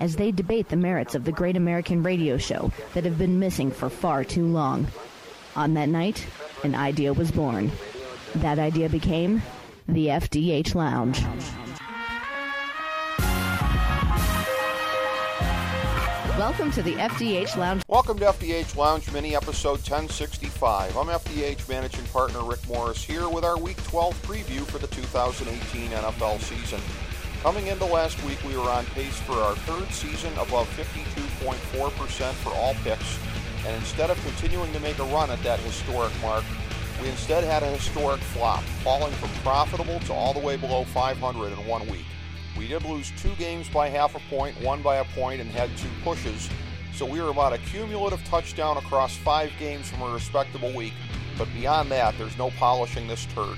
as they debate the merits of the great American radio show that have been missing for far too long. On that night, an idea was born. That idea became the FDH Lounge. Welcome to the FDH Lounge. Welcome to FDH Lounge Mini episode 1065. I'm FDH managing partner Rick Morris here with our Week 12 preview for the 2018 NFL season. Coming into last week, we were on pace for our third season above 52.4% for all picks, and instead of continuing to make a run at that historic mark, we instead had a historic flop, falling from profitable to all the way below 500 in one week. We did lose two games by half a point, one by a point, and had two pushes, so we were about a cumulative touchdown across five games from a respectable week, but beyond that, there's no polishing this turd.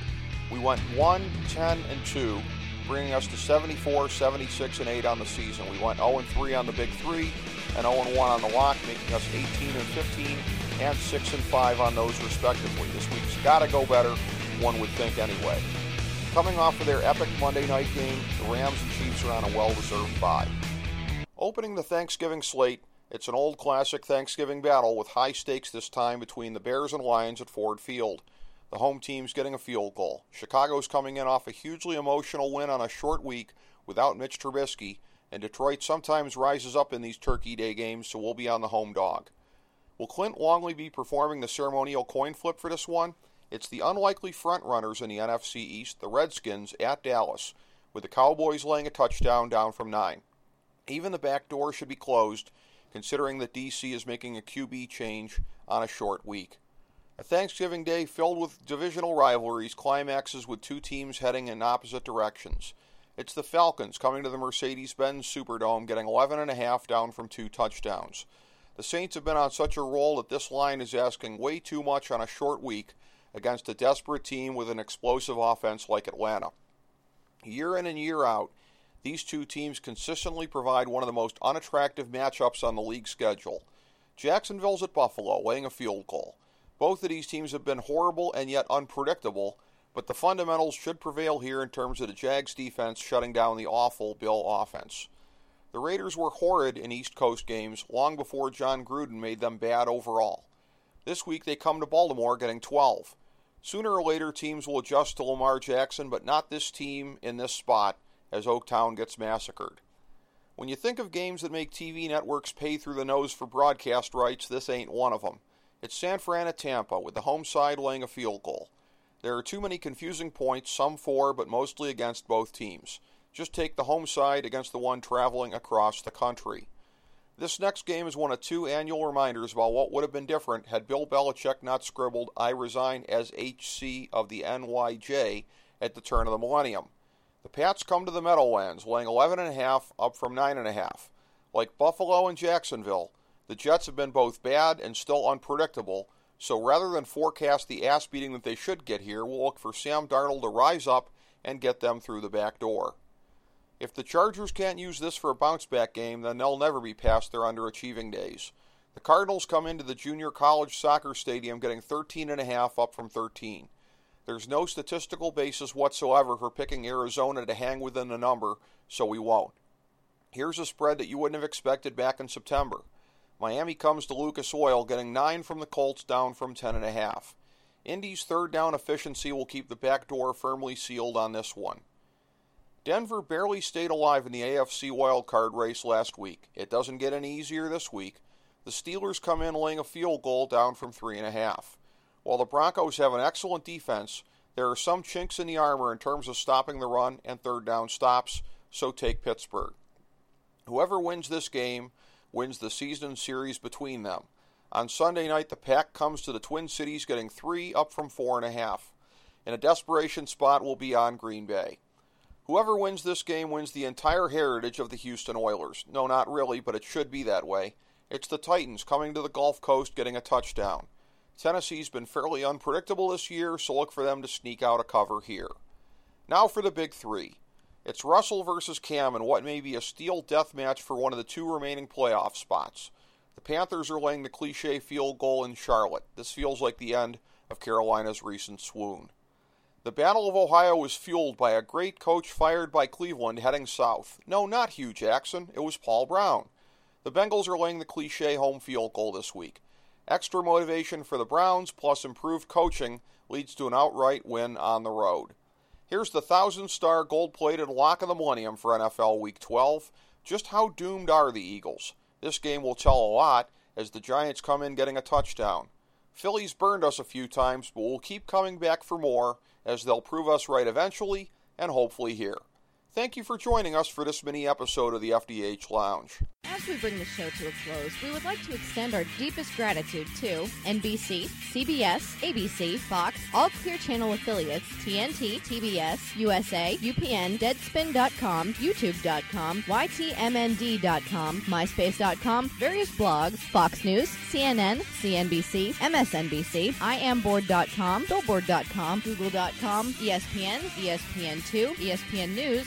We went 1, 10, and 2, bringing us to 74, 76, and 8 on the season. We went 0 and 3 on the Big Three and 0 and 1 on the lock, making us 18 and 15 and 6 and 5 on those respectively. This week's got to go better, one would think anyway. Coming off of their epic Monday night game, the Rams and Chiefs are on a well-deserved bye. Opening the Thanksgiving slate, it's an old classic Thanksgiving battle with high stakes this time between the Bears and Lions at Ford Field. The home team's getting a field goal. Chicago's coming in off a hugely emotional win on a short week without Mitch Trubisky, and Detroit sometimes rises up in these Turkey Day games, so we'll be on the home dog. Will Clint Longley be performing the ceremonial coin flip for this one? It's the unlikely frontrunners in the NFC East, the Redskins, at Dallas, with the Cowboys laying a touchdown down from nine. Even the back door should be closed, considering that DC is making a QB change on a short week. A Thanksgiving Day filled with divisional rivalries climaxes with two teams heading in opposite directions. It's the Falcons coming to the Mercedes-Benz Superdome getting 11 and a half down from two touchdowns. The Saints have been on such a roll that this line is asking way too much on a short week against a desperate team with an explosive offense like Atlanta. Year in and year out, these two teams consistently provide one of the most unattractive matchups on the league schedule. Jacksonville's at Buffalo, laying a field goal. Both of these teams have been horrible and yet unpredictable, but the fundamentals should prevail here in terms of the Jags defense shutting down the awful Bill offense. The Raiders were horrid in East Coast games long before Jon Gruden made them bad overall. This week they come to Baltimore getting 12. Sooner or later, teams will adjust to Lamar Jackson, but not this team in this spot as Oaktown gets massacred. When you think of games that make TV networks pay through the nose for broadcast rights, this ain't one of them. It's San Fran at Tampa, with the home side laying a field goal. There are too many confusing points, some for, but mostly against both teams. Just take the home side against the one traveling across the country. This next game is one of two annual reminders about what would have been different had Bill Belichick not scribbled, I resign as HC of the NYJ at the turn of the millennium. The Pats come to the Meadowlands, laying 11.5 up from 9.5. Like Buffalo and Jacksonville, the Jets have been both bad and still unpredictable, so rather than forecast the ass beating that they should get here, we'll look for Sam Darnold to rise up and get them through the back door. If the Chargers can't use this for a bounce back game, then they'll never be past their underachieving days. The Cardinals come into the junior college soccer stadium getting 13 and a half up from 13. There's no statistical basis whatsoever for picking Arizona to hang within the number, so we won't. Here's a spread that you wouldn't have expected back in September. Miami comes to Lucas Oil, getting 9 from the Colts, down from 10.5. Indy's third down efficiency will keep the back door firmly sealed on this one. Denver barely stayed alive in the AFC wildcard race last week. It doesn't get any easier this week. The Steelers come in laying a field goal down from 3.5. While the Broncos have an excellent defense, there are some chinks in the armor in terms of stopping the run and third down stops, so take Pittsburgh. Whoever wins this game wins the season series between them. On Sunday night, the pack comes to the Twin Cities, getting three up from four and a half. In a desperation spot, will be on Green Bay. Whoever wins this game wins the entire heritage of the Houston Oilers. No, not really, but it should be that way. It's the Titans coming to the Gulf Coast getting a touchdown. Tennessee's been fairly unpredictable this year, so look for them to sneak out a cover here. Now for the big three. It's Russell versus Cam in what may be a steel death match for one of the two remaining playoff spots. The Panthers are laying the cliche field goal in Charlotte. This feels like the end of Carolina's recent swoon. The Battle of Ohio was fueled by a great coach fired by Cleveland heading south. No, not Hue Jackson, it was Paul Brown. The Bengals are laying the cliche home field goal this week. Extra motivation for the Browns plus improved coaching leads to an outright win on the road. Here's the thousand star gold plated lock of the millennium for NFL Week 12. Just how doomed are the Eagles? This game will tell a lot as the Giants come in getting a touchdown. Phillies burned us a few times, but we'll keep coming back for more as they'll prove us right eventually and hopefully here. Thank you for joining us for this mini episode of the FDH Lounge. As we bring the show to a close, we would like to extend our deepest gratitude to NBC, CBS, ABC, Fox, all Clear Channel affiliates, TNT, TBS, USA, UPN, Deadspin.com, YouTube.com, YTMND.com, MySpace.com, various blogs, Fox News, CNN, CNBC, MSNBC, IamBoard.com, Billboard.com, Google.com, ESPN, ESPN2, ESPN News,